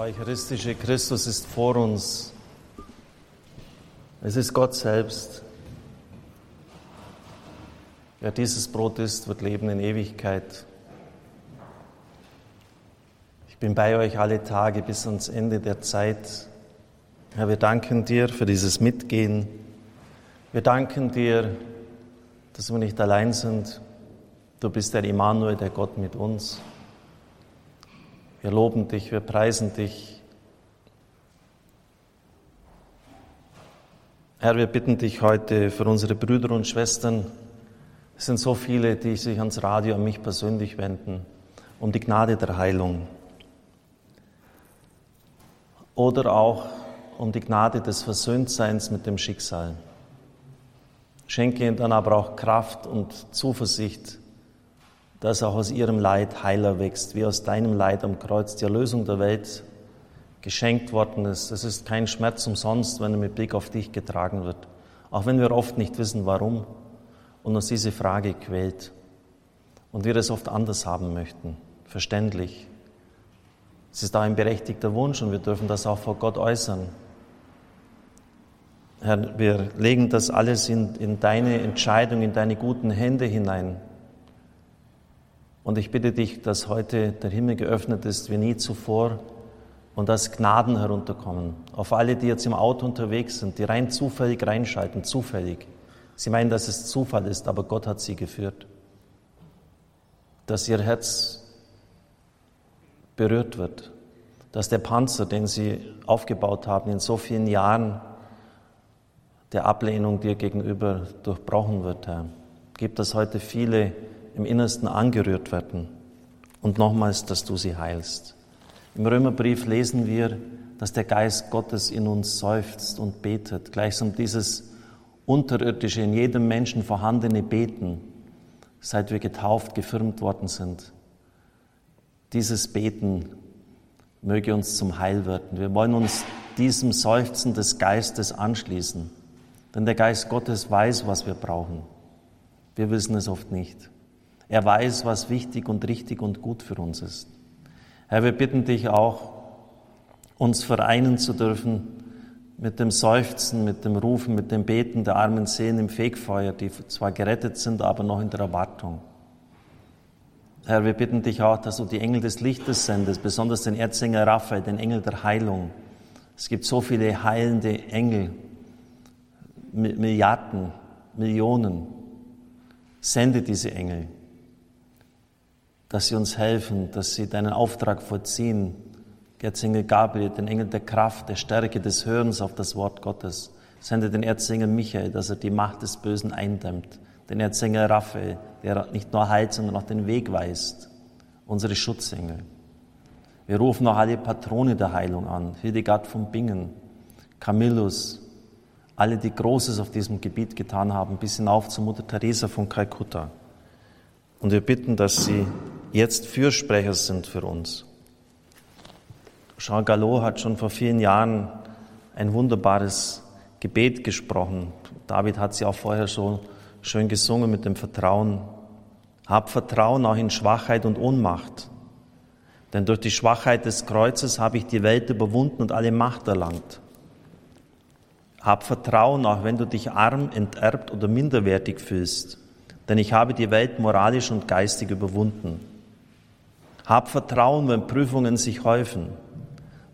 eucharistische Christus ist vor uns. Es ist Gott selbst. Wer dieses Brot isst, wird leben in Ewigkeit. Ich bin bei euch alle Tage bis ans Ende der Zeit. Herr, wir danken dir für dieses Mitgehen. Wir danken dir, dass wir nicht allein sind. Du bist der Immanuel, der Gott mit uns. Wir loben dich, wir preisen dich. Herr, wir bitten dich heute für unsere Brüder und Schwestern. Es sind so viele, die sich ans Radio an mich persönlich wenden, um die Gnade der Heilung. Oder auch um die Gnade des Versöhntseins mit dem Schicksal. Schenke ihnen dann aber auch Kraft und Zuversicht, dass auch aus ihrem Leid Heiler wächst, wie aus deinem Leid am Kreuz die Erlösung der Welt geschenkt worden ist. Es ist kein Schmerz umsonst, wenn er mit Blick auf dich getragen wird, auch wenn wir oft nicht wissen, warum und uns diese Frage quält und wir es oft anders haben möchten, verständlich. Es ist auch ein berechtigter Wunsch und wir dürfen das auch vor Gott äußern. Herr, wir legen das alles in, in deine Entscheidung, in deine guten Hände hinein. Und ich bitte dich, dass heute der Himmel geöffnet ist wie nie zuvor und dass Gnaden herunterkommen auf alle, die jetzt im Auto unterwegs sind, die rein zufällig reinschalten, zufällig. Sie meinen, dass es Zufall ist, aber Gott hat sie geführt. Dass ihr Herz berührt wird, dass der Panzer, den sie aufgebaut haben in so vielen Jahren der Ablehnung dir gegenüber durchbrochen wird, Herr. Gib, dass heute viele im Innersten angerührt werden. Und nochmals, dass du sie heilst. Im Römerbrief lesen wir, dass der Geist Gottes in uns seufzt und betet. Gleichsam dieses unterirdische, in jedem Menschen vorhandene Beten, seit wir getauft, gefirmt worden sind. Dieses Beten möge uns zum Heil werden. Wir wollen uns diesem Seufzen des Geistes anschließen. Denn der Geist Gottes weiß, was wir brauchen. Wir wissen es oft nicht. Er weiß, was wichtig und richtig und gut für uns ist. Herr, wir bitten dich auch, uns vereinen zu dürfen mit dem Seufzen, mit dem Rufen, mit dem Beten der armen Seelen im Fegfeuer, die zwar gerettet sind, aber noch in der Erwartung. Herr, wir bitten dich auch, dass du die Engel des Lichtes sendest, besonders den Erzengel Raphael, den Engel der Heilung. Es gibt so viele heilende Engel, Milliarden, Millionen. Sende diese Engel dass sie uns helfen, dass sie deinen Auftrag vollziehen. Erzengel Gabriel, den Engel der Kraft, der Stärke des Hörens auf das Wort Gottes. Sende den Erzengel Michael, dass er die Macht des Bösen eindämmt. Den Erzengel Raphael, der nicht nur heilt, sondern auch den Weg weist. Unsere Schutzengel. Wir rufen auch alle Patrone der Heilung an. Hildegard von Bingen, Camillus, alle, die Großes auf diesem Gebiet getan haben, bis hinauf zu Mutter Teresa von Kalkutta. Und wir bitten, dass sie jetzt Fürsprecher sind für uns. Jean Gallo hat schon vor vielen Jahren ein wunderbares Gebet gesprochen. David hat sie auch vorher so schön gesungen mit dem Vertrauen. Hab Vertrauen auch in Schwachheit und Ohnmacht. Denn durch die Schwachheit des Kreuzes habe ich die Welt überwunden und alle Macht erlangt. Hab Vertrauen, auch wenn du dich arm, enterbt oder minderwertig fühlst, denn ich habe die Welt moralisch und geistig überwunden. Hab Vertrauen, wenn Prüfungen sich häufen,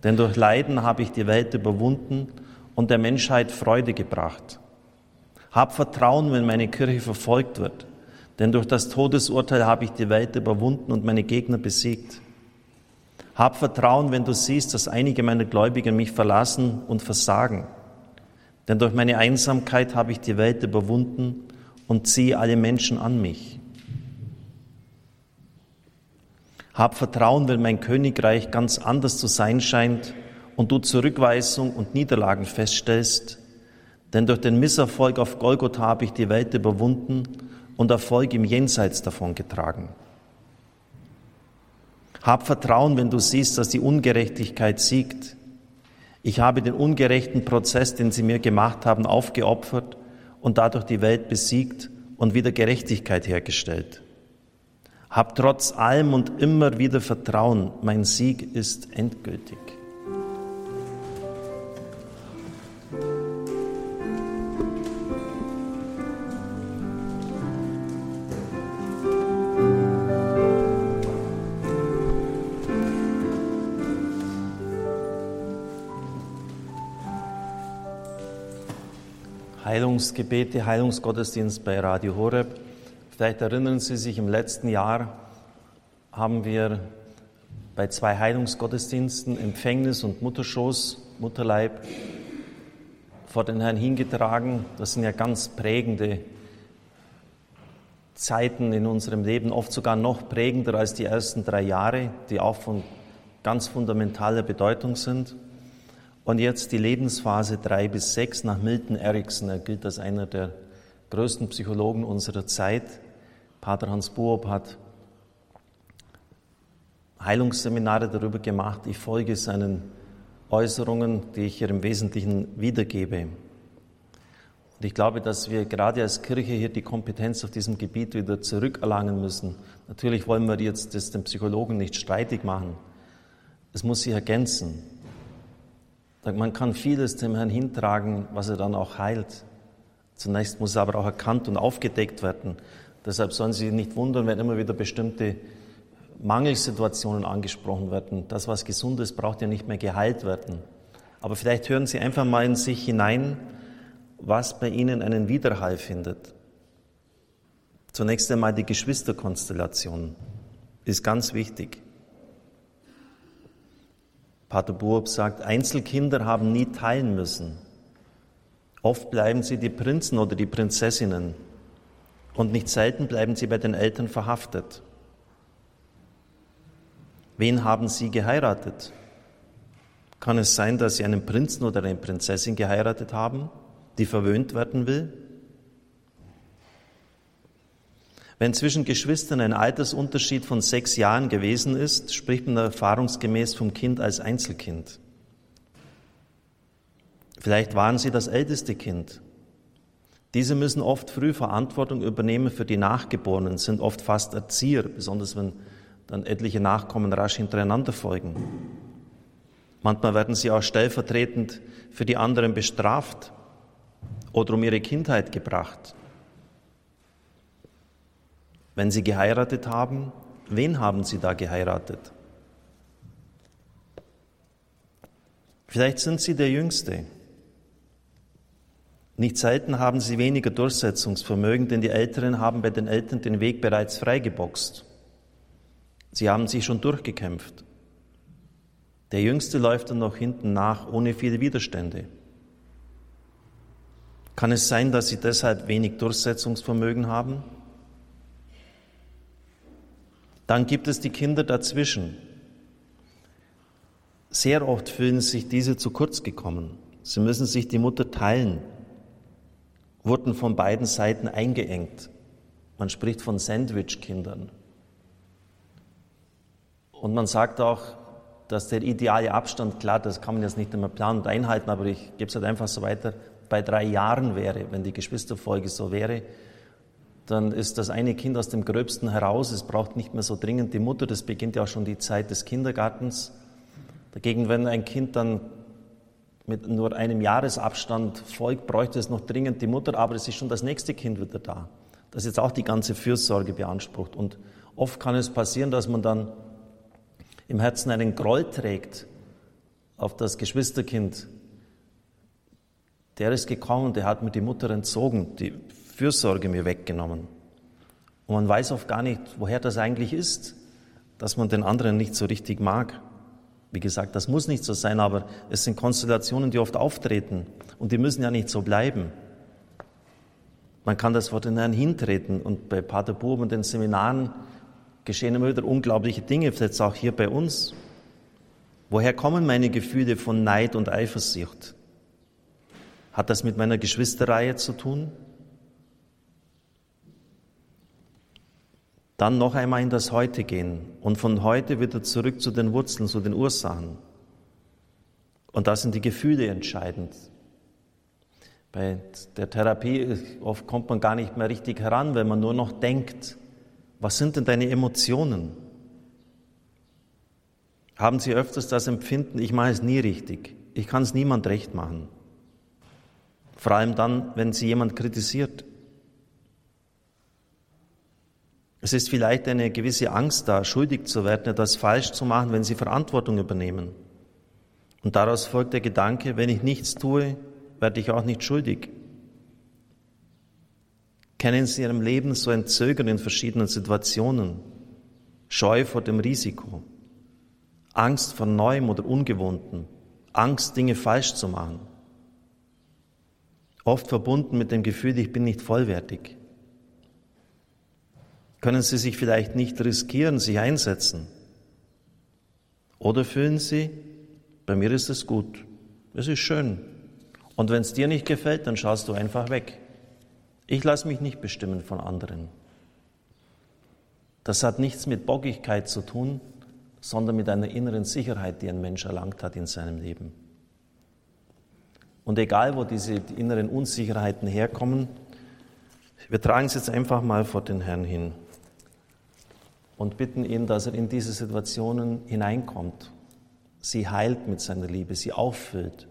denn durch Leiden habe ich die Welt überwunden und der Menschheit Freude gebracht. Hab Vertrauen, wenn meine Kirche verfolgt wird, denn durch das Todesurteil habe ich die Welt überwunden und meine Gegner besiegt. Hab Vertrauen, wenn du siehst, dass einige meiner Gläubigen mich verlassen und versagen, denn durch meine Einsamkeit habe ich die Welt überwunden und ziehe alle Menschen an mich. Hab Vertrauen, wenn mein Königreich ganz anders zu sein scheint und du Zurückweisung und Niederlagen feststellst, denn durch den Misserfolg auf Golgotha habe ich die Welt überwunden und Erfolg im Jenseits davongetragen. Hab Vertrauen, wenn du siehst, dass die Ungerechtigkeit siegt. Ich habe den ungerechten Prozess, den sie mir gemacht haben, aufgeopfert und dadurch die Welt besiegt und wieder Gerechtigkeit hergestellt. Hab trotz allem und immer wieder Vertrauen, mein Sieg ist endgültig. Heilungsgebete, Heilungsgottesdienst bei Radio Horeb. Vielleicht erinnern Sie sich, im letzten Jahr haben wir bei zwei Heilungsgottesdiensten Empfängnis und Mutterschoß, Mutterleib vor den Herrn hingetragen. Das sind ja ganz prägende Zeiten in unserem Leben, oft sogar noch prägender als die ersten drei Jahre, die auch von ganz fundamentaler Bedeutung sind. Und jetzt die Lebensphase drei bis sechs nach Milton Erickson. Er gilt als einer der größten Psychologen unserer Zeit. Pater Hans Buob hat Heilungsseminare darüber gemacht. Ich folge seinen Äußerungen, die ich hier im Wesentlichen wiedergebe. Und ich glaube, dass wir gerade als Kirche hier die Kompetenz auf diesem Gebiet wieder zurückerlangen müssen. Natürlich wollen wir jetzt das den Psychologen nicht streitig machen. Es muss sie ergänzen. Man kann vieles dem Herrn hintragen, was er dann auch heilt. Zunächst muss er aber auch erkannt und aufgedeckt werden. Deshalb sollen Sie sich nicht wundern, wenn immer wieder bestimmte Mangelsituationen angesprochen werden. Das, was gesund ist, braucht ja nicht mehr geheilt werden. Aber vielleicht hören Sie einfach mal in sich hinein, was bei Ihnen einen Widerhall findet. Zunächst einmal die Geschwisterkonstellation ist ganz wichtig. Pater Buob sagt, Einzelkinder haben nie teilen müssen. Oft bleiben sie die Prinzen oder die Prinzessinnen und nicht selten bleiben sie bei den Eltern verhaftet. Wen haben sie geheiratet? Kann es sein, dass sie einen Prinzen oder eine Prinzessin geheiratet haben, die verwöhnt werden will? Wenn zwischen Geschwistern ein Altersunterschied von sechs Jahren gewesen ist, spricht man erfahrungsgemäß vom Kind als Einzelkind. Vielleicht waren sie das älteste Kind. Diese müssen oft früh Verantwortung übernehmen für die Nachgeborenen, sind oft fast Erzieher, besonders wenn dann etliche Nachkommen rasch hintereinander folgen. Manchmal werden sie auch stellvertretend für die anderen bestraft oder um ihre Kindheit gebracht. Wenn Sie geheiratet haben, wen haben Sie da geheiratet? Vielleicht sind Sie der Jüngste. Nicht selten haben Sie weniger Durchsetzungsvermögen, denn die Älteren haben bei den Eltern den Weg bereits freigeboxt. Sie haben sich schon durchgekämpft. Der Jüngste läuft dann noch hinten nach, ohne viele Widerstände. Kann es sein, dass Sie deshalb wenig Durchsetzungsvermögen haben? Dann gibt es die Kinder dazwischen. Sehr oft fühlen sich diese zu kurz gekommen. Sie müssen sich die Mutter teilen, wurden von beiden Seiten eingeengt. Man spricht von Sandwich-Kindern. Und man sagt auch, dass der ideale Abstand, klar, das kann man jetzt nicht immer planen und einhalten, aber ich gebe es halt einfach so weiter, bei drei Jahren wäre, wenn die Geschwisterfolge so wäre, dann ist das eine Kind aus dem Gröbsten heraus, es braucht nicht mehr so dringend die Mutter, das beginnt ja auch schon die Zeit des Kindergartens. Dagegen, wenn ein Kind dann mit nur einem Jahresabstand folgt, bräuchte es noch dringend die Mutter, aber es ist schon das nächste Kind wieder da, das jetzt auch die ganze Fürsorge beansprucht. Und oft kann es passieren, dass man dann im Herzen einen Groll trägt auf das Geschwisterkind. Der ist gekommen, der hat mir die Mutter entzogen, die Fürsorge mir weggenommen. Und man weiß oft gar nicht, woher das eigentlich ist, dass man den anderen nicht so richtig mag. Wie gesagt, das muss nicht so sein, aber es sind Konstellationen, die oft auftreten und die müssen ja nicht so bleiben. Man kann das vor den Herrn hintreten und bei Pater Bub und den Seminaren geschehen immer wieder unglaubliche Dinge, vielleicht auch hier bei uns. Woher kommen meine Gefühle von Neid und Eifersucht? Hat das mit meiner Geschwisterreihe zu tun? Dann noch einmal in das Heute gehen und von heute wieder zurück zu den Wurzeln, zu den Ursachen. Und da sind die Gefühle entscheidend. Bei der Therapie oft kommt man gar nicht mehr richtig heran, wenn man nur noch denkt. Was sind denn deine Emotionen? Haben Sie öfters das Empfinden, ich mache es nie richtig, ich kann es niemand recht machen? Vor allem dann, wenn Sie jemand kritisiert. Es ist vielleicht eine gewisse Angst da, schuldig zu werden, etwas falsch zu machen, wenn sie Verantwortung übernehmen. Und daraus folgt der Gedanke, wenn ich nichts tue, werde ich auch nicht schuldig. Kennen Sie in Ihrem Leben so ein Zögern in verschiedenen Situationen? Scheu vor dem Risiko? Angst vor Neuem oder Ungewohnten? Angst, Dinge falsch zu machen? Oft verbunden mit dem Gefühl, ich bin nicht vollwertig. Können Sie sich vielleicht nicht riskieren, sich einsetzen? Oder fühlen Sie, bei mir ist es gut, es ist schön. Und wenn es dir nicht gefällt, dann schaust du einfach weg. Ich lasse mich nicht bestimmen von anderen. Das hat nichts mit Bockigkeit zu tun, sondern mit einer inneren Sicherheit, die ein Mensch erlangt hat in seinem Leben. Und egal, wo diese inneren Unsicherheiten herkommen, wir tragen es jetzt einfach mal vor den Herrn hin und bitten ihn, dass er in diese Situationen hineinkommt, sie heilt mit seiner Liebe, sie auffüllt.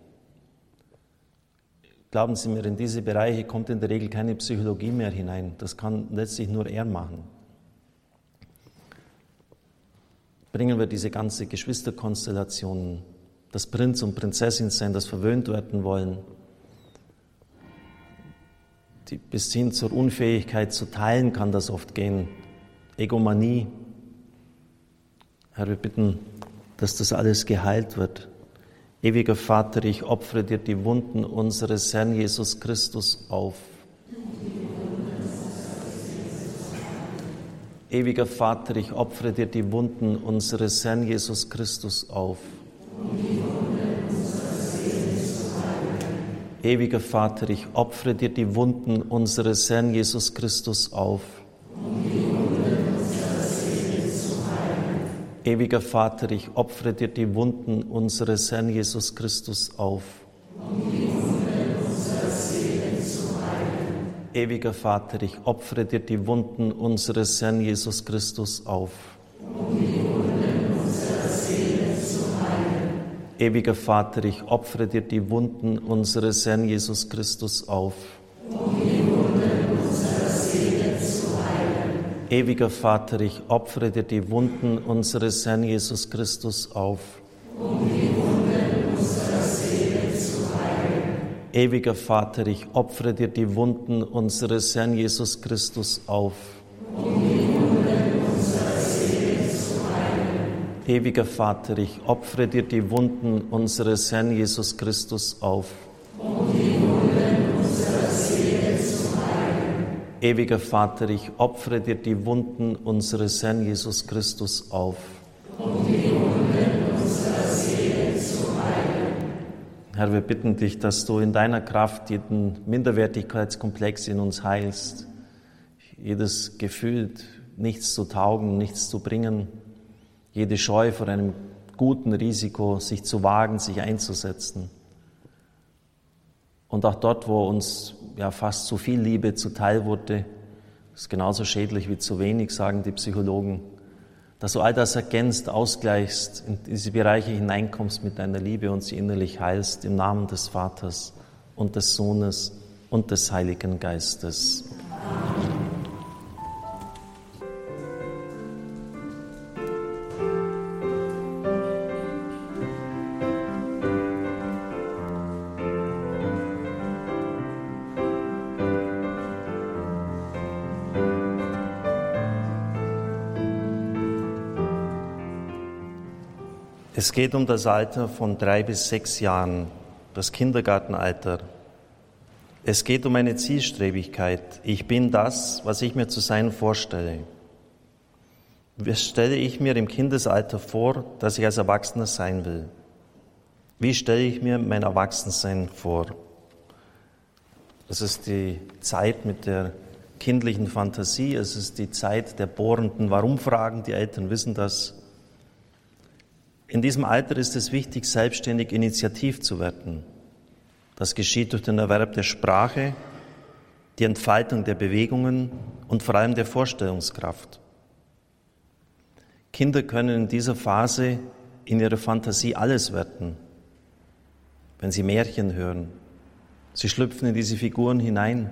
Glauben Sie mir, in diese Bereiche kommt in der Regel keine Psychologie mehr hinein. Das kann letztlich nur er machen. Bringen wir diese ganze Geschwisterkonstellation, das Prinz und Prinzessin sein, das verwöhnt werden wollen, die, bis hin zur Unfähigkeit zu teilen kann das oft gehen. Egomanie. Herr, wir bitten, dass das alles geheilt wird. Ewiger Vater, ich opfere dir die Wunden unseres Herrn Jesus Christus auf. Ewiger Vater, ich opfere dir die Wunden unseres Herrn Jesus Christus auf. Ewiger Vater, ich opfere dir die Wunden unseres Herrn Jesus Christus auf. Ewiger Vater, ich opfere dir die Wunden unseres Herrn Jesus Christus auf. Ewiger Vater, ich opfere dir die Wunden unseres Herrn Jesus Christus auf. Ewiger Vater, ich opfere dir die Wunden unseres Herrn Jesus Christus auf. Ewiger Vater, ich opfere dir die Wunden unseres Herrn Jesus Christus auf. Um die Wunden unserer Seele zu heilen. Ewiger Vater, ich opfere dir die Wunden unseres Herrn Jesus Christus auf. Um die Wunden unserer Seele zu heilen. Ewiger Vater, ich opfere dir die Wunden unseres Herrn Jesus Christus auf. Um die Ewiger Vater, ich opfere dir die Wunden unseres Herrn Jesus Christus auf. Um die Wunden unserer Seele zu heilen. Herr, wir bitten dich, dass du in deiner Kraft jeden Minderwertigkeitskomplex in uns heilst, jedes Gefühl, nichts zu taugen, nichts zu bringen, jede Scheu vor einem guten Risiko, sich zu wagen, sich einzusetzen. Und auch dort, wo uns ja fast zu viel Liebe zuteil wurde, ist genauso schädlich wie zu wenig, sagen die Psychologen, dass du all das ergänzt, ausgleichst, in diese Bereiche hineinkommst mit deiner Liebe und sie innerlich heilst, im Namen des Vaters und des Sohnes und des Heiligen Geistes. Amen. Es geht um das Alter von drei bis sechs Jahren, das Kindergartenalter. Es geht um eine Zielstrebigkeit. Ich bin das, was ich mir zu sein vorstelle. Wie stelle ich mir im Kindesalter vor, dass ich als Erwachsener sein will? Wie stelle ich mir mein Erwachsensein vor? Das ist die Zeit mit der kindlichen Fantasie, es ist die Zeit der bohrenden Warum-Fragen. Die Eltern wissen das. In diesem Alter ist es wichtig, selbstständig initiativ zu werden. Das geschieht durch den Erwerb der Sprache, die Entfaltung der Bewegungen und vor allem der Vorstellungskraft. Kinder können in dieser Phase in ihrer Fantasie alles werden, wenn sie Märchen hören. Sie schlüpfen in diese Figuren hinein.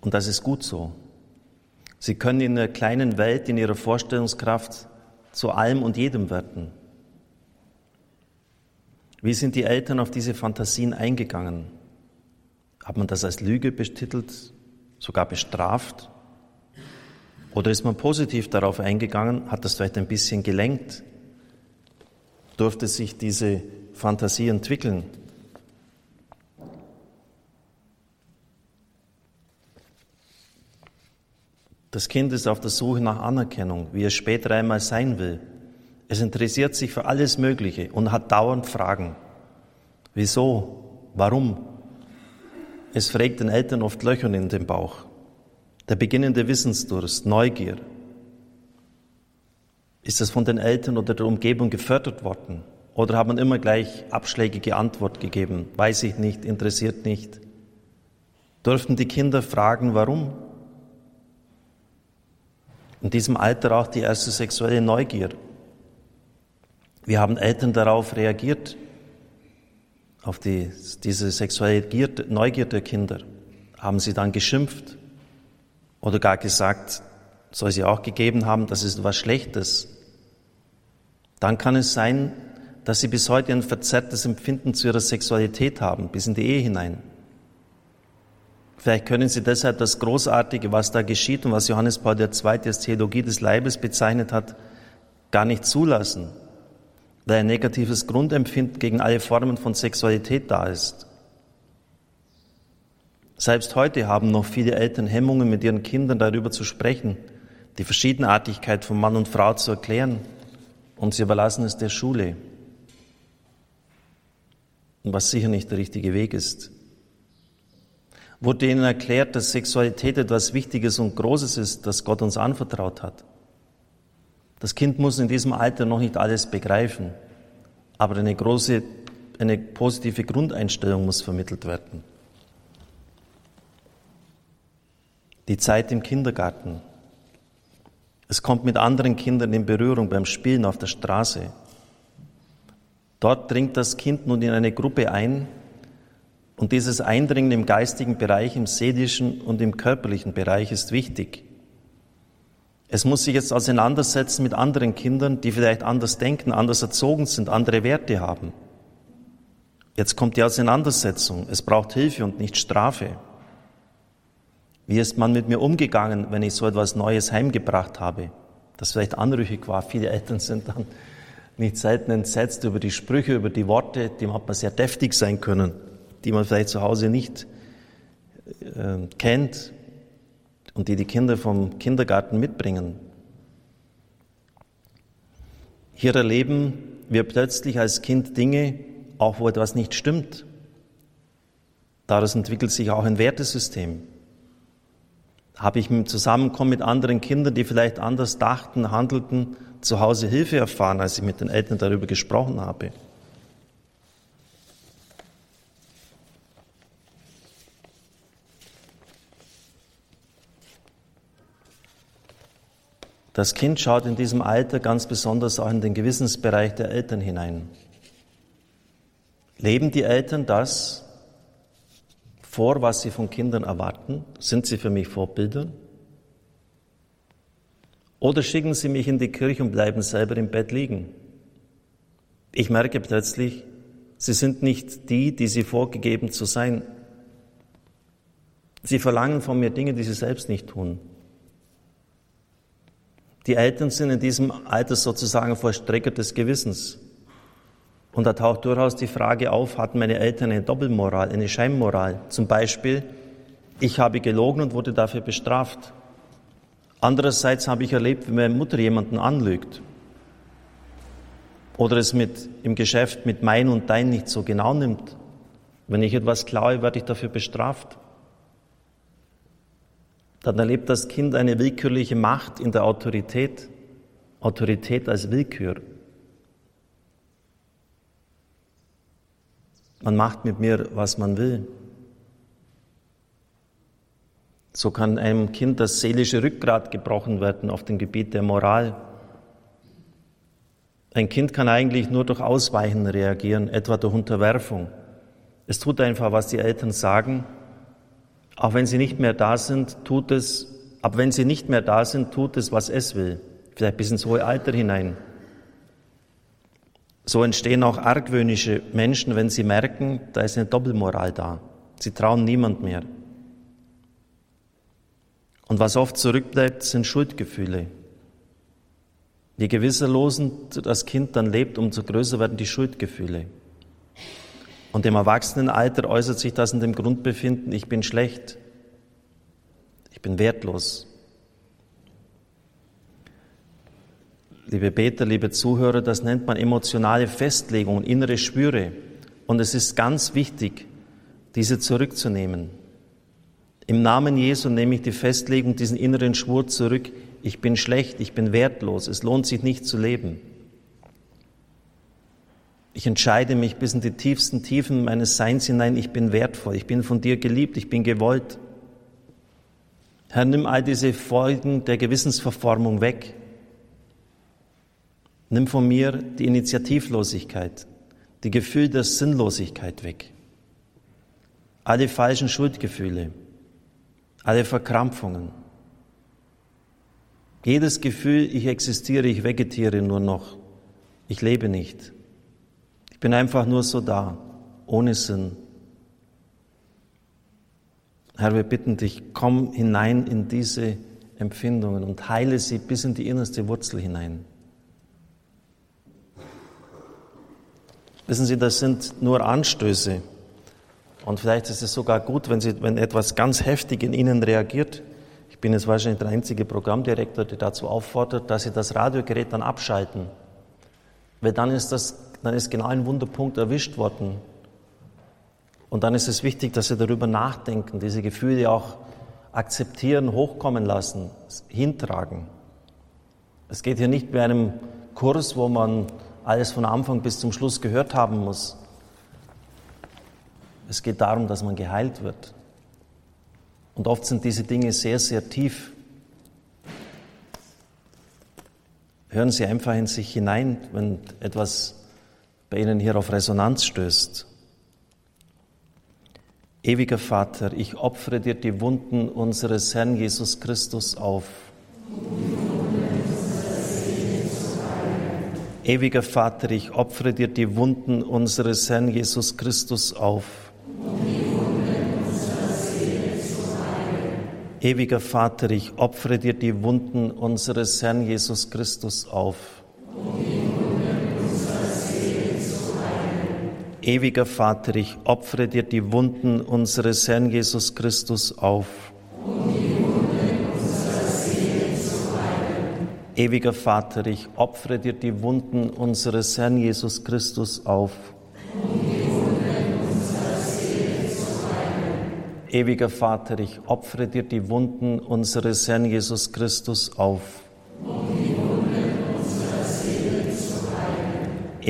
Und das ist gut so. Sie können in einer kleinen Welt, in ihrer Vorstellungskraft zu allem und jedem werden. Wie sind die Eltern auf diese Fantasien eingegangen? Hat man das als Lüge betitelt, sogar bestraft? Oder ist man positiv darauf eingegangen, hat das vielleicht ein bisschen gelenkt? Durfte sich diese Fantasie entwickeln? Das Kind ist auf der Suche nach Anerkennung, wie es später einmal sein will. Es interessiert sich für alles Mögliche und hat dauernd Fragen. Wieso? Warum? Es fragt den Eltern oft Löchern in den Bauch. Der beginnende Wissensdurst, Neugier. Ist das von den Eltern oder der Umgebung gefördert worden? Oder hat man immer gleich abschlägige Antwort gegeben? Weiß ich nicht, interessiert nicht. Dürften die Kinder fragen, warum? In diesem Alter auch die erste sexuelle Neugier. Wie haben Eltern darauf reagiert? Auf die, diese sexuelle Neugier der Kinder? Haben sie dann geschimpft? Oder gar gesagt, soll sie auch gegeben haben, das ist was Schlechtes? Dann kann es sein, dass sie bis heute ein verzerrtes Empfinden zu ihrer Sexualität haben, bis in die Ehe hinein. Vielleicht können Sie deshalb das Großartige, was da geschieht und was Johannes Paul II. als Theologie des Leibes bezeichnet hat, gar nicht zulassen, weil ein negatives Grundempfinden gegen alle Formen von Sexualität da ist. Selbst heute haben noch viele Eltern Hemmungen, mit ihren Kindern darüber zu sprechen, die Verschiedenartigkeit von Mann und Frau zu erklären, und sie überlassen es der Schule, was sicher nicht der richtige Weg ist wurde ihnen erklärt, dass Sexualität etwas Wichtiges und Großes ist, das Gott uns anvertraut hat. Das Kind muss in diesem Alter noch nicht alles begreifen, aber eine große, eine positive Grundeinstellung muss vermittelt werden. Die Zeit im Kindergarten. Es kommt mit anderen Kindern in Berührung beim Spielen auf der Straße. Dort dringt das Kind nun in eine Gruppe ein, und dieses Eindringen im geistigen Bereich, im seelischen und im körperlichen Bereich ist wichtig. Es muss sich jetzt auseinandersetzen mit anderen Kindern, die vielleicht anders denken, anders erzogen sind, andere Werte haben. Jetzt kommt die Auseinandersetzung. Es braucht Hilfe und nicht Strafe. Wie ist man mit mir umgegangen, wenn ich so etwas Neues heimgebracht habe? Das vielleicht anrüchig war. Viele Eltern sind dann nicht selten entsetzt über die Sprüche, über die Worte, die hat man sehr deftig sein können die man vielleicht zu Hause nicht äh, kennt und die die Kinder vom Kindergarten mitbringen. Hier erleben wir plötzlich als Kind Dinge, auch wo etwas nicht stimmt. Daraus entwickelt sich auch ein Wertesystem. Habe ich im Zusammenkommen mit anderen Kindern, die vielleicht anders dachten, handelten, zu Hause Hilfe erfahren, als ich mit den Eltern darüber gesprochen habe. Das Kind schaut in diesem Alter ganz besonders auch in den Gewissensbereich der Eltern hinein. Leben die Eltern das vor, was sie von Kindern erwarten? Sind sie für mich Vorbilder? Oder schicken sie mich in die Kirche und bleiben selber im Bett liegen? Ich merke plötzlich, sie sind nicht die, die sie vorgegeben zu sein. Sie verlangen von mir Dinge, die sie selbst nicht tun. Die Eltern sind in diesem Alter sozusagen Vollstrecker des Gewissens. Und da taucht durchaus die Frage auf, hatten meine Eltern eine Doppelmoral, eine Scheinmoral? Zum Beispiel, ich habe gelogen und wurde dafür bestraft. Andererseits habe ich erlebt, wie meine Mutter jemanden anlügt. Oder es mit, im Geschäft mit mein und dein nicht so genau nimmt. Wenn ich etwas klaue, werde ich dafür bestraft dann erlebt das Kind eine willkürliche Macht in der Autorität, Autorität als Willkür. Man macht mit mir, was man will. So kann einem Kind das seelische Rückgrat gebrochen werden auf dem Gebiet der Moral. Ein Kind kann eigentlich nur durch Ausweichen reagieren, etwa durch Unterwerfung. Es tut einfach, was die Eltern sagen auch wenn sie nicht mehr da sind, tut es, aber wenn sie nicht mehr da sind, tut es, was es will. Vielleicht bis ins hohe Alter hinein. So entstehen auch argwöhnische Menschen, wenn sie merken, da ist eine Doppelmoral da. Sie trauen niemand mehr. Und was oft zurückbleibt, sind Schuldgefühle. Je gewisserlosen das Kind dann lebt, umso größer werden die Schuldgefühle. Und im Erwachsenenalter äußert sich das in dem Grundbefinden, ich bin schlecht, ich bin wertlos. Liebe Beter, liebe Zuhörer, das nennt man emotionale Festlegung, innere Spüre. Und es ist ganz wichtig, diese zurückzunehmen. Im Namen Jesu nehme ich die Festlegung, diesen inneren Schwur zurück. Ich bin schlecht, ich bin wertlos, es lohnt sich nicht zu leben. Ich entscheide mich bis in die tiefsten Tiefen meines Seins hinein, ich bin wertvoll, ich bin von dir geliebt, ich bin gewollt. Herr, nimm all diese Folgen der Gewissensverformung weg. Nimm von mir die Initiativlosigkeit, die Gefühl der Sinnlosigkeit weg, alle falschen Schuldgefühle, alle Verkrampfungen. Jedes Gefühl, ich existiere, ich vegetiere nur noch, ich lebe nicht. Ich bin einfach nur so da, ohne Sinn. Herr, wir bitten dich, komm hinein in diese Empfindungen und heile sie bis in die innerste Wurzel hinein. Wissen Sie, das sind nur Anstöße. Und vielleicht ist es sogar gut, wenn, Sie, wenn etwas ganz heftig in Ihnen reagiert. Ich bin jetzt wahrscheinlich der einzige Programmdirektor, der dazu auffordert, dass Sie das Radiogerät dann abschalten. Weil dann ist das dann ist genau ein Wunderpunkt erwischt worden. Und dann ist es wichtig, dass Sie darüber nachdenken, diese Gefühle auch akzeptieren, hochkommen lassen, hintragen. Es geht hier nicht bei einem Kurs, wo man alles von Anfang bis zum Schluss gehört haben muss. Es geht darum, dass man geheilt wird. Und oft sind diese Dinge sehr, sehr tief. Hören Sie einfach in sich hinein, wenn etwas bei Ihnen hier auf Resonanz stößt. Ewiger Vater, ich opfere dir die Wunden unseres Herrn Jesus Christus auf. Ewiger Vater, ich opfere dir die Wunden unseres Herrn Jesus Christus auf. Ewiger Vater, ich opfere dir die Wunden unseres Herrn Jesus Christus auf. Ewiger Vater, ich opfere dir die Wunden unseres Herrn Jesus Christus auf. Ewiger Vater, ich opfere dir die Wunden unseres Herrn Jesus Christus auf. Ewiger Vater, ich opfere dir die Wunden unseres Herrn Jesus Christus auf.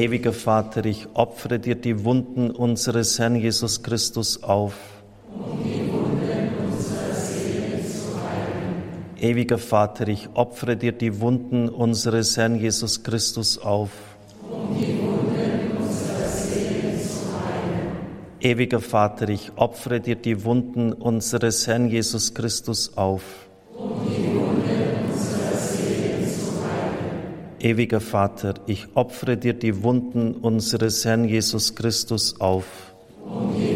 Ewiger Vater, ich opfere dir die Wunden unseres Herrn Jesus Christus auf. Ewiger Vater, ich opfere dir die Wunden unseres Herrn Jesus Christus auf. Ewiger Vater, ich opfere dir die Wunden unseres Herrn Jesus Christus auf. Ewiger Vater, ich opfere dir die Wunden unseres Herrn Jesus Christus auf. Um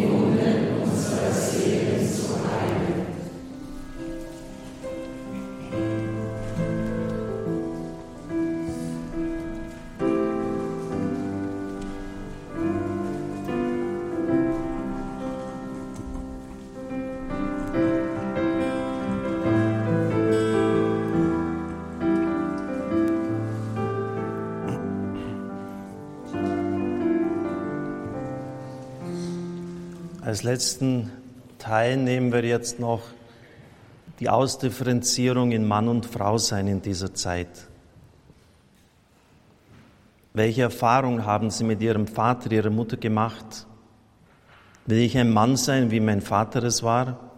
letzten Teil nehmen wir jetzt noch die Ausdifferenzierung in Mann und Frau sein in dieser Zeit. Welche Erfahrung haben Sie mit Ihrem Vater, Ihrer Mutter gemacht? Will ich ein Mann sein, wie mein Vater es war?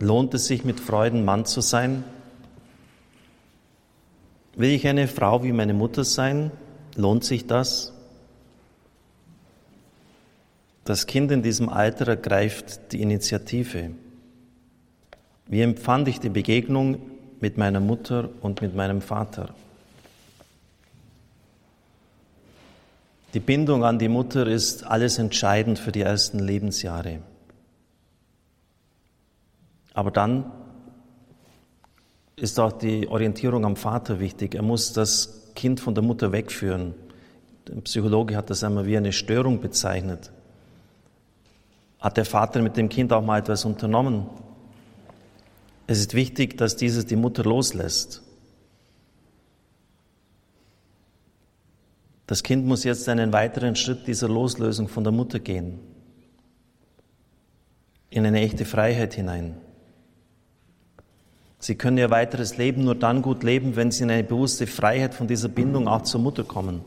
Lohnt es sich mit Freuden, Mann zu sein? Will ich eine Frau wie meine Mutter sein? Lohnt sich das? Das Kind in diesem Alter ergreift die Initiative. Wie empfand ich die Begegnung mit meiner Mutter und mit meinem Vater? Die Bindung an die Mutter ist alles entscheidend für die ersten Lebensjahre. Aber dann ist auch die Orientierung am Vater wichtig. Er muss das Kind von der Mutter wegführen. Der Psychologe hat das einmal wie eine Störung bezeichnet. Hat der Vater mit dem Kind auch mal etwas unternommen? Es ist wichtig, dass dieses die Mutter loslässt. Das Kind muss jetzt einen weiteren Schritt dieser Loslösung von der Mutter gehen, in eine echte Freiheit hinein. Sie können ihr weiteres Leben nur dann gut leben, wenn sie in eine bewusste Freiheit von dieser Bindung auch zur Mutter kommen.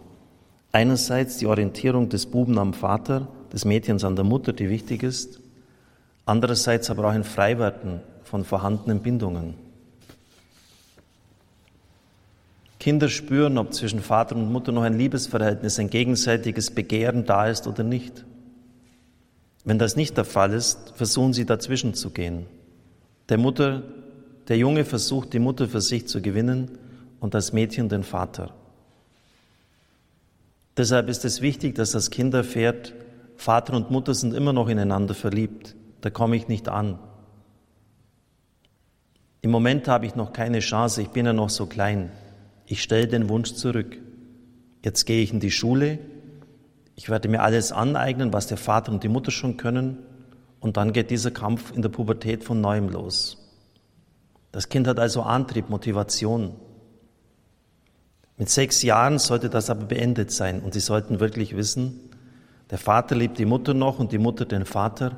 Einerseits die Orientierung des Buben am Vater, des Mädchens an der Mutter, die wichtig ist. Andererseits aber auch ein Freiwerden von vorhandenen Bindungen. Kinder spüren, ob zwischen Vater und Mutter noch ein Liebesverhältnis, ein gegenseitiges Begehren da ist oder nicht. Wenn das nicht der Fall ist, versuchen sie dazwischen zu gehen. Der Mutter der Junge versucht, die Mutter für sich zu gewinnen und das Mädchen den Vater. Deshalb ist es wichtig, dass das Kind erfährt, Vater und Mutter sind immer noch ineinander verliebt. Da komme ich nicht an. Im Moment habe ich noch keine Chance, ich bin ja noch so klein. Ich stelle den Wunsch zurück. Jetzt gehe ich in die Schule, ich werde mir alles aneignen, was der Vater und die Mutter schon können, und dann geht dieser Kampf in der Pubertät von neuem los. Das Kind hat also Antrieb, Motivation. Mit sechs Jahren sollte das aber beendet sein und sie sollten wirklich wissen, der Vater liebt die Mutter noch und die Mutter den Vater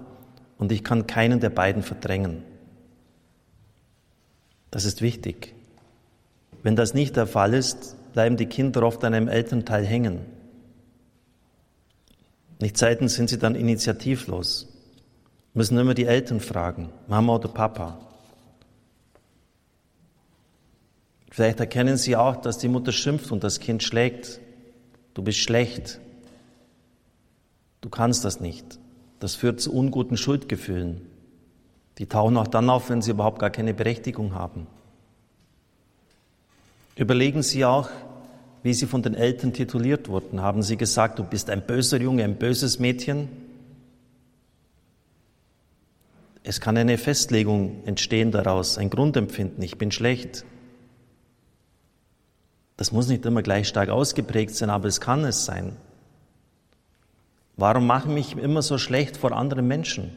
und ich kann keinen der beiden verdrängen. Das ist wichtig. Wenn das nicht der Fall ist, bleiben die Kinder oft an einem Elternteil hängen. Nicht selten sind sie dann initiativlos, müssen immer die Eltern fragen, Mama oder Papa. Vielleicht erkennen Sie auch, dass die Mutter schimpft und das Kind schlägt. Du bist schlecht. Du kannst das nicht. Das führt zu unguten Schuldgefühlen. Die tauchen auch dann auf, wenn sie überhaupt gar keine Berechtigung haben. Überlegen Sie auch, wie Sie von den Eltern tituliert wurden. Haben Sie gesagt, du bist ein böser Junge, ein böses Mädchen? Es kann eine Festlegung entstehen daraus, ein Grundempfinden, ich bin schlecht. Das muss nicht immer gleich stark ausgeprägt sein, aber es kann es sein. Warum mache ich mich immer so schlecht vor anderen Menschen?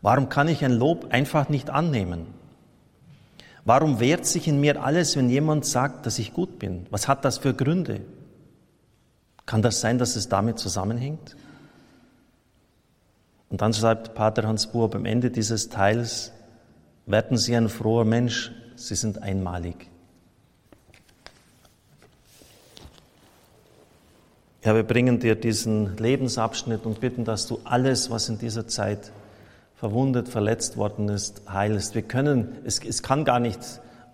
Warum kann ich ein Lob einfach nicht annehmen? Warum wehrt sich in mir alles, wenn jemand sagt, dass ich gut bin? Was hat das für Gründe? Kann das sein, dass es damit zusammenhängt? Und dann schreibt Pater Hans Buhr am Ende dieses Teils, werden Sie ein froher Mensch, Sie sind einmalig. Herr, wir bringen dir diesen Lebensabschnitt und bitten, dass du alles, was in dieser Zeit verwundet, verletzt worden ist, heilst. Wir können, es, es kann gar nicht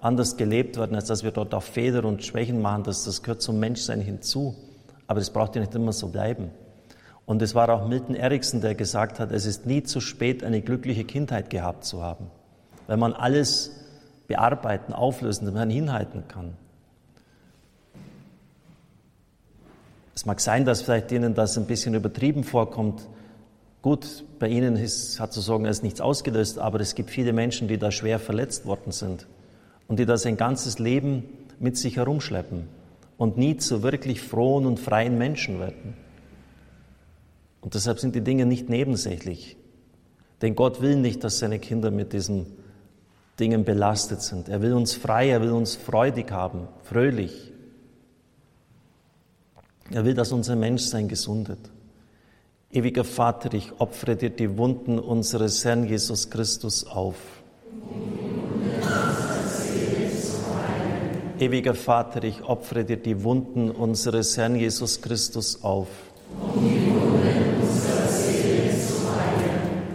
anders gelebt werden, als dass wir dort auch Fehler und Schwächen machen. Das, das gehört zum Menschsein hinzu. Aber es braucht ja nicht immer so bleiben. Und es war auch Milton Erickson, der gesagt hat, es ist nie zu spät, eine glückliche Kindheit gehabt zu haben. Wenn man alles bearbeiten, auflösen, wenn man hinhalten kann. Es mag sein, dass vielleicht Ihnen das ein bisschen übertrieben vorkommt. Gut, bei Ihnen ist, hat sozusagen es nichts ausgelöst, aber es gibt viele Menschen, die da schwer verletzt worden sind und die das ein ganzes Leben mit sich herumschleppen und nie zu wirklich frohen und freien Menschen werden. Und deshalb sind die Dinge nicht nebensächlich. Denn Gott will nicht, dass seine Kinder mit diesen Dingen belastet sind. Er will uns frei, er will uns freudig haben, fröhlich. Er will, dass unser Menschsein gesundet. Ewiger Vater, ich opfere dir die Wunden unseres Herrn Jesus Christus auf. Ewiger Vater, ich opfere dir die Wunden unseres Herrn Jesus Christus auf.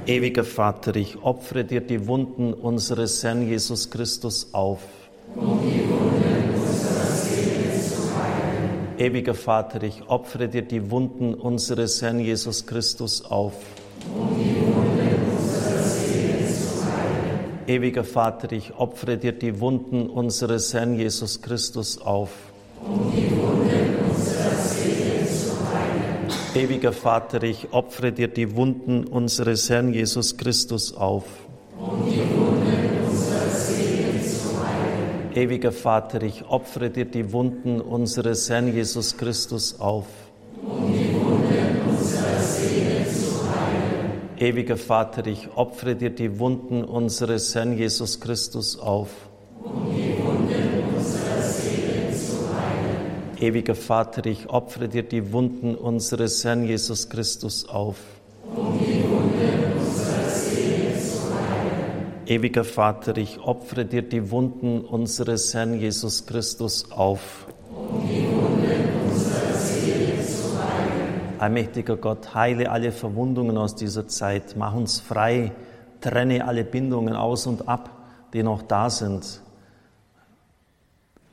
Ewiger Vater, ich opfere dir die Wunden unseres Herrn Jesus Christus auf. Um Ewiger Vater, ich opfere dir die Wunden unseres Herrn Jesus Christus auf. Ewiger Vater, ich opfere dir die Wunden unseres Herrn Jesus Christus auf. Um die Wunden unserer Seele zu heilen. Ewiger Vater, ich opfere dir die Wunden unseres Herrn Jesus Christus auf. Um die Wunden Ewiger Vater, ich opfere dir die Wunden unseres Herrn Jesus Christus auf. Um die Wunden unserer Seele zu heilen. Ewiger Vater, ich opfere dir die Wunden unseres Herrn Jesus Christus auf. Um die Wunden unserer Seele zu heilen. Ewiger Vater, ich opfere dir die Wunden unseres Herrn Jesus Christus auf. Ewiger Vater, ich opfere dir die Wunden unseres Herrn Jesus Christus auf. Um die Allmächtiger Gott, heile alle Verwundungen aus dieser Zeit, mach uns frei, trenne alle Bindungen aus und ab, die noch da sind,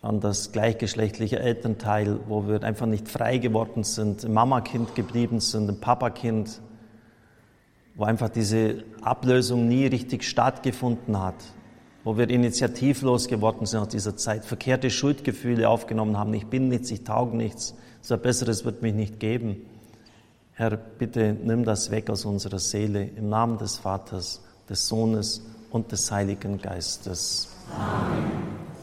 an das gleichgeschlechtliche Elternteil, wo wir einfach nicht frei geworden sind, Mama-Kind geblieben sind, Papa-Kind, wo einfach diese Ablösung nie richtig stattgefunden hat, wo wir initiativlos geworden sind aus dieser Zeit, verkehrte Schuldgefühle aufgenommen haben, ich bin nichts, ich tauge nichts, so ein Besseres wird mich nicht geben. Herr, bitte nimm das weg aus unserer Seele im Namen des Vaters, des Sohnes und des Heiligen Geistes. Amen.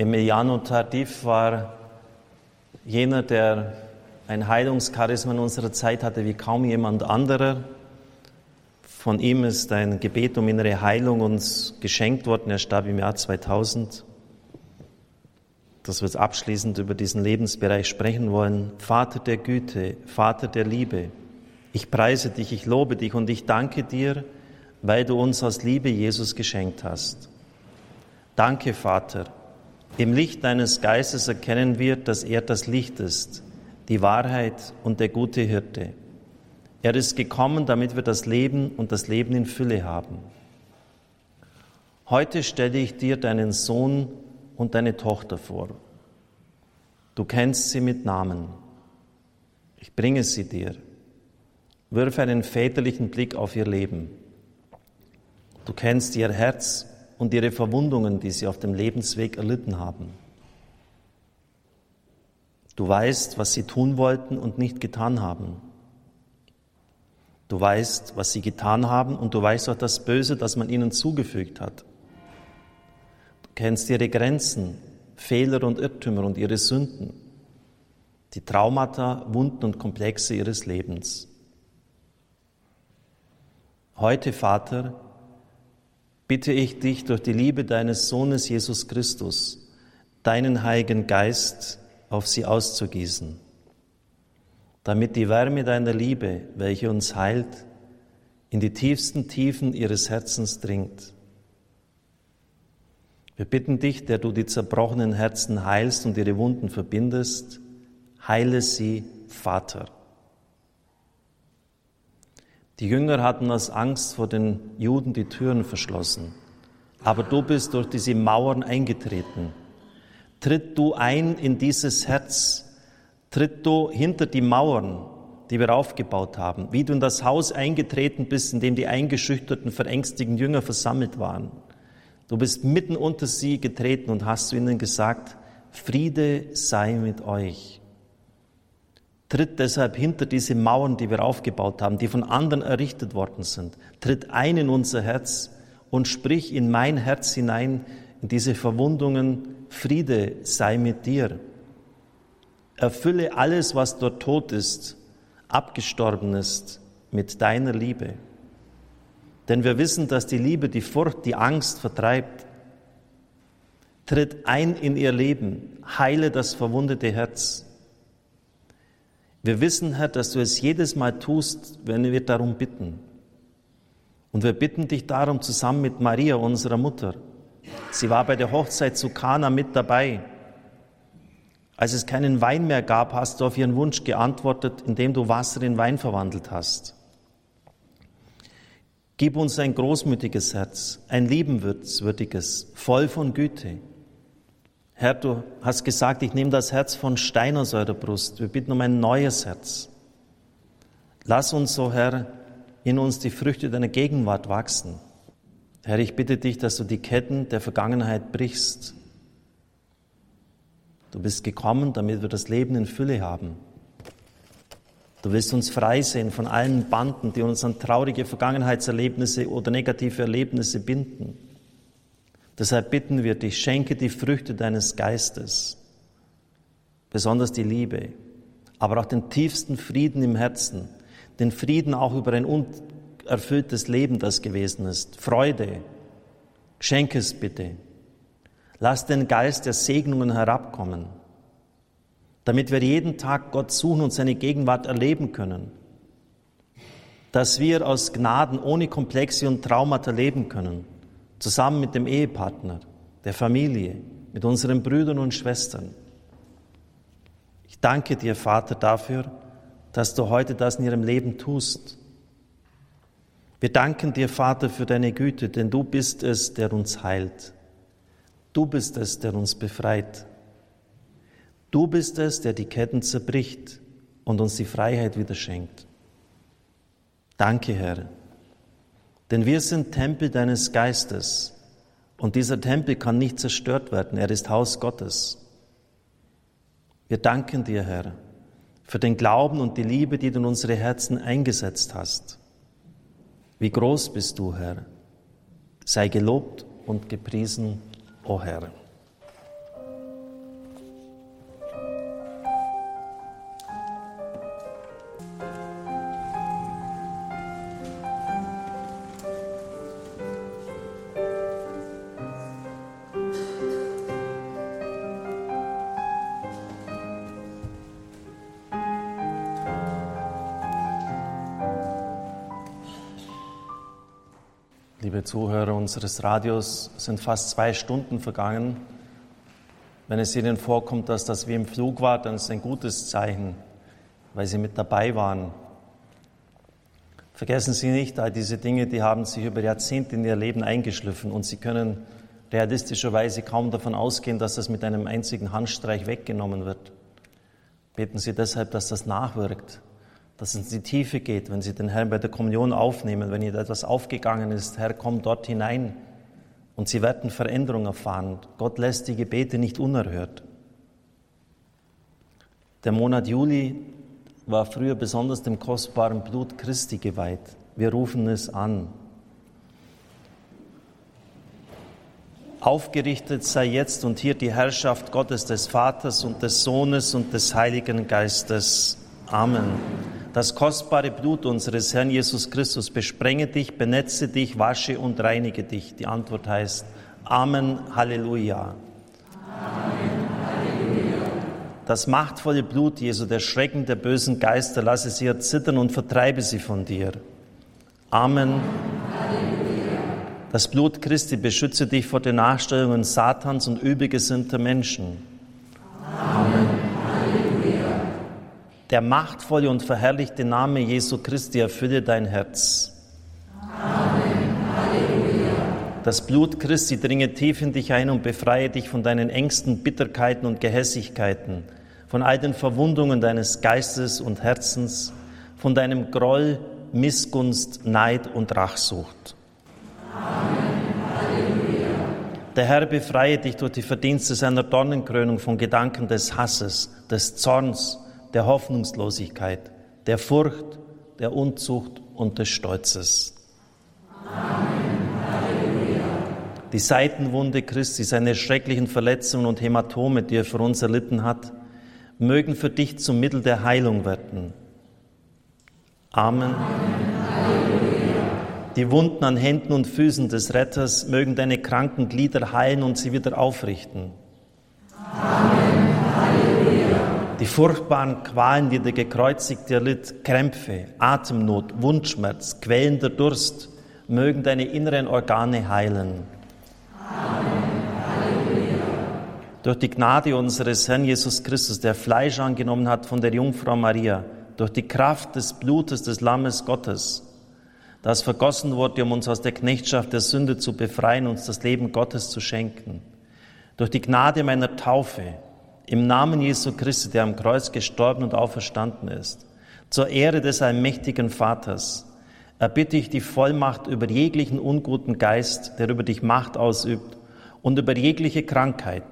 Emiliano Tardif war jener, der ein Heilungscharisma in unserer Zeit hatte wie kaum jemand anderer. Von ihm ist ein Gebet um innere Heilung uns geschenkt worden. Er starb im Jahr 2000. Dass wir jetzt abschließend über diesen Lebensbereich sprechen wollen. Vater der Güte, Vater der Liebe, ich preise dich, ich lobe dich und ich danke dir, weil du uns aus Liebe Jesus geschenkt hast. Danke, Vater, im Licht deines Geistes erkennen wir, dass er das Licht ist, die Wahrheit und der gute Hirte. Er ist gekommen, damit wir das Leben und das Leben in Fülle haben. Heute stelle ich dir deinen Sohn und deine Tochter vor. Du kennst sie mit Namen. Ich bringe sie dir. Wirf einen väterlichen Blick auf ihr Leben. Du kennst ihr Herz und ihre Verwundungen, die sie auf dem Lebensweg erlitten haben. Du weißt, was sie tun wollten und nicht getan haben. Du weißt, was sie getan haben und du weißt auch das Böse, das man ihnen zugefügt hat. Du kennst ihre Grenzen, Fehler und Irrtümer und ihre Sünden, die Traumata, Wunden und Komplexe ihres Lebens. Heute, Vater, bitte ich dich durch die Liebe deines Sohnes Jesus Christus, deinen Heiligen Geist auf sie auszugießen, damit die Wärme deiner Liebe, welche uns heilt, in die tiefsten Tiefen ihres Herzens dringt. Wir bitten dich, der du die zerbrochenen Herzen heilst und ihre Wunden verbindest, heile sie, Vater. Die Jünger hatten aus Angst vor den Juden die Türen verschlossen. Aber du bist durch diese Mauern eingetreten. Tritt du ein in dieses Herz. Tritt du hinter die Mauern, die wir aufgebaut haben. Wie du in das Haus eingetreten bist, in dem die eingeschüchterten, verängstigten Jünger versammelt waren. Du bist mitten unter sie getreten und hast zu ihnen gesagt, Friede sei mit euch tritt deshalb hinter diese Mauern, die wir aufgebaut haben, die von anderen errichtet worden sind. Tritt ein in unser Herz und sprich in mein Herz hinein, in diese Verwundungen, Friede sei mit dir. Erfülle alles, was dort tot ist, abgestorben ist, mit deiner Liebe. Denn wir wissen, dass die Liebe die Furcht, die Angst vertreibt. Tritt ein in ihr Leben, heile das verwundete Herz wir wissen, Herr, dass du es jedes Mal tust, wenn wir darum bitten. Und wir bitten dich darum zusammen mit Maria, unserer Mutter. Sie war bei der Hochzeit zu Kana mit dabei. Als es keinen Wein mehr gab, hast du auf ihren Wunsch geantwortet, indem du Wasser in Wein verwandelt hast. Gib uns ein großmütiges Herz, ein liebenwürdiges, voll von Güte. Herr, du hast gesagt, ich nehme das Herz von Stein aus eurer Brust. Wir bitten um ein neues Herz. Lass uns, so Herr, in uns die Früchte deiner Gegenwart wachsen. Herr, ich bitte dich, dass du die Ketten der Vergangenheit brichst. Du bist gekommen, damit wir das Leben in Fülle haben. Du willst uns freisehen von allen Banden, die uns an traurige Vergangenheitserlebnisse oder negative Erlebnisse binden. Deshalb bitten wir dich, schenke die Früchte deines Geistes, besonders die Liebe, aber auch den tiefsten Frieden im Herzen, den Frieden auch über ein unerfülltes Leben, das gewesen ist, Freude. Schenke es bitte. Lass den Geist der Segnungen herabkommen damit wir jeden Tag Gott suchen und seine Gegenwart erleben können. Dass wir aus Gnaden ohne Komplexe und Traumata leben können, zusammen mit dem Ehepartner, der Familie, mit unseren Brüdern und Schwestern. Ich danke dir, Vater, dafür, dass du heute das in ihrem Leben tust. Wir danken dir, Vater, für deine Güte, denn du bist es, der uns heilt. Du bist es, der uns befreit. Du bist es, der die Ketten zerbricht und uns die Freiheit wieder schenkt. Danke, Herr, denn wir sind Tempel deines Geistes und dieser Tempel kann nicht zerstört werden, er ist Haus Gottes. Wir danken dir, Herr, für den Glauben und die Liebe, die du in unsere Herzen eingesetzt hast. Wie groß bist du, Herr. Sei gelobt und gepriesen, o oh Herr. Liebe Zuhörer unseres Radios, sind fast zwei Stunden vergangen. Wenn es Ihnen vorkommt, dass das wie im Flug war, dann ist ein gutes Zeichen, weil Sie mit dabei waren. Vergessen Sie nicht, all diese Dinge, die haben sich über Jahrzehnte in Ihr Leben eingeschliffen und Sie können realistischerweise kaum davon ausgehen, dass das mit einem einzigen Handstreich weggenommen wird. Beten Sie deshalb, dass das nachwirkt, dass es in die Tiefe geht, wenn Sie den Herrn bei der Kommunion aufnehmen, wenn Ihnen etwas aufgegangen ist, Herr, komm dort hinein und Sie werden Veränderung erfahren. Gott lässt die Gebete nicht unerhört. Der Monat Juli war früher besonders dem kostbaren Blut Christi geweiht. Wir rufen es an. Aufgerichtet sei jetzt und hier die Herrschaft Gottes des Vaters und des Sohnes und des Heiligen Geistes. Amen. Das kostbare Blut unseres Herrn Jesus Christus besprenge dich, benetze dich, wasche und reinige dich. Die Antwort heißt Amen, Halleluja. Amen, Halleluja. Das machtvolle Blut Jesu, der Schrecken der bösen Geister, lasse sie erzittern und vertreibe sie von dir. Amen. Halleluja. Das Blut Christi beschütze dich vor den Nachstellungen Satans und übelgesinnter Menschen. Amen. Der machtvolle und verherrlichte Name Jesu Christi erfülle dein Herz. Amen. Halleluja. Das Blut Christi dringe tief in dich ein und befreie dich von deinen Ängsten, Bitterkeiten und Gehässigkeiten, von all den Verwundungen deines Geistes und Herzens, von deinem Groll, Missgunst, Neid und Rachsucht. Amen. Halleluja. Der Herr befreie dich durch die Verdienste seiner Dornenkrönung von Gedanken des Hasses, des Zorns, der Hoffnungslosigkeit, der Furcht, der Unzucht und des Stolzes. Amen. Die Seitenwunde Christi, seine schrecklichen Verletzungen und Hämatome, die er für uns erlitten hat, mögen für dich zum Mittel der Heilung werden. Amen. Amen. Die Wunden an Händen und Füßen des Retters mögen deine kranken Glieder heilen und sie wieder aufrichten. Amen die furchtbaren Qualen, die der Gekreuzigte erlitt, Krämpfe, Atemnot, Wundschmerz, quälender Durst, mögen deine inneren Organe heilen. Amen. Durch die Gnade unseres Herrn Jesus Christus, der Fleisch angenommen hat von der Jungfrau Maria, durch die Kraft des Blutes des Lammes Gottes, das vergossen wurde, um uns aus der Knechtschaft der Sünde zu befreien, uns das Leben Gottes zu schenken. Durch die Gnade meiner Taufe, im Namen Jesu Christi, der am Kreuz gestorben und auferstanden ist, zur Ehre des allmächtigen Vaters, erbitte ich die Vollmacht über jeglichen unguten Geist, der über dich Macht ausübt, und über jegliche Krankheit.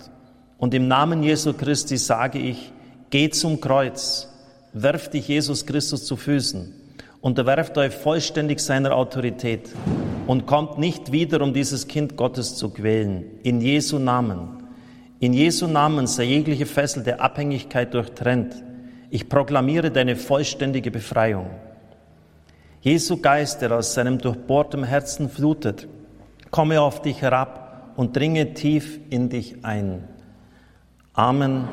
Und im Namen Jesu Christi sage ich, geh zum Kreuz, werft dich Jesus Christus zu Füßen, unterwerft euch vollständig seiner Autorität und kommt nicht wieder, um dieses Kind Gottes zu quälen. In Jesu Namen. In Jesu Namen sei jegliche Fessel der Abhängigkeit durchtrennt. Ich proklamiere deine vollständige Befreiung. Jesu Geist, der aus seinem durchbohrtem Herzen flutet, komme auf dich herab und dringe tief in dich ein. Amen.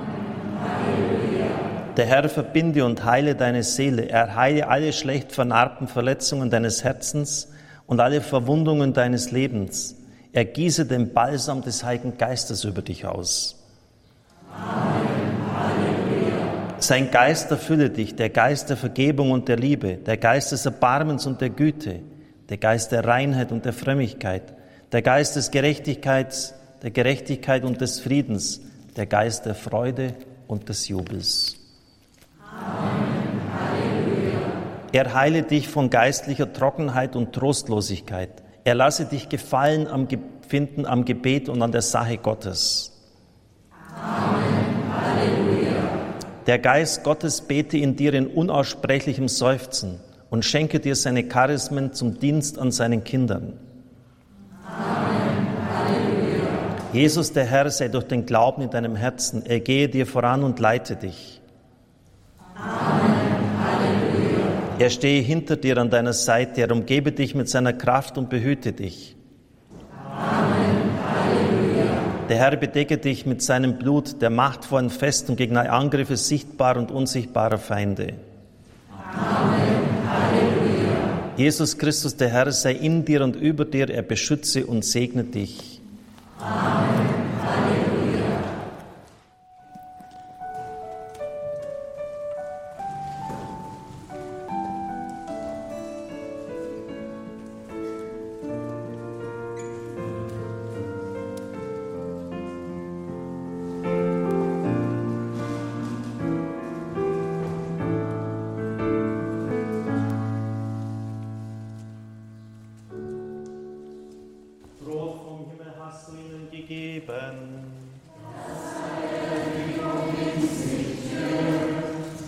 Der Herr verbinde und heile deine Seele. Er heile alle schlecht vernarbten Verletzungen deines Herzens und alle Verwundungen deines Lebens. Er gieße den Balsam des Heiligen Geistes über dich aus. Amen. Sein Geist erfülle dich, der Geist der Vergebung und der Liebe, der Geist des Erbarmens und der Güte, der Geist der Reinheit und der Frömmigkeit, der Geist des Gerechtigkeits, der Gerechtigkeit und des Friedens, der Geist der Freude und des Jubels. Amen. Er heile dich von geistlicher Trockenheit und Trostlosigkeit. Er lasse dich gefallen am Finden am Gebet und an der Sache Gottes. Der Geist Gottes bete in dir in unaussprechlichem Seufzen und schenke dir seine Charismen zum Dienst an seinen Kindern. Amen. Halleluja. Jesus, der Herr, sei durch den Glauben in deinem Herzen. Er gehe dir voran und leite dich. Er stehe hinter dir an deiner Seite. Er umgebe dich mit seiner Kraft und behüte dich. Der Herr bedecke dich mit seinem Blut, der machtvollen Festung gegen Angriffe sichtbarer und unsichtbarer Feinde. Amen. Halleluja. Jesus Christus, der Herr, sei in dir und über dir, er beschütze und segne dich. Amen.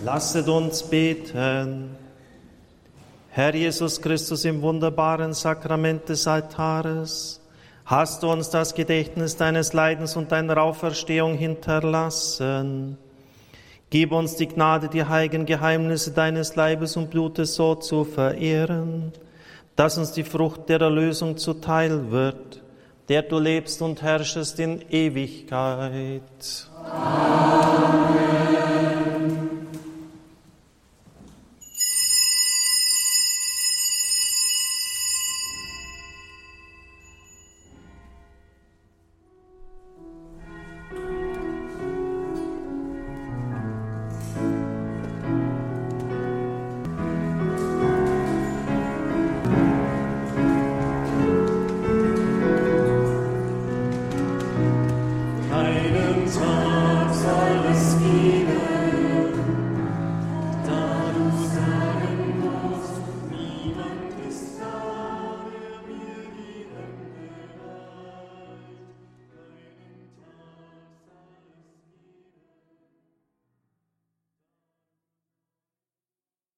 Lasset uns beten. Herr Jesus Christus, im wunderbaren Sakrament des Altares, hast du uns das Gedächtnis deines Leidens und deiner Auferstehung hinterlassen. Gib uns die Gnade, die heiligen Geheimnisse deines Leibes und Blutes so zu verehren, dass uns die Frucht der Erlösung zuteil wird, der du lebst und herrschest in Ewigkeit. Amen.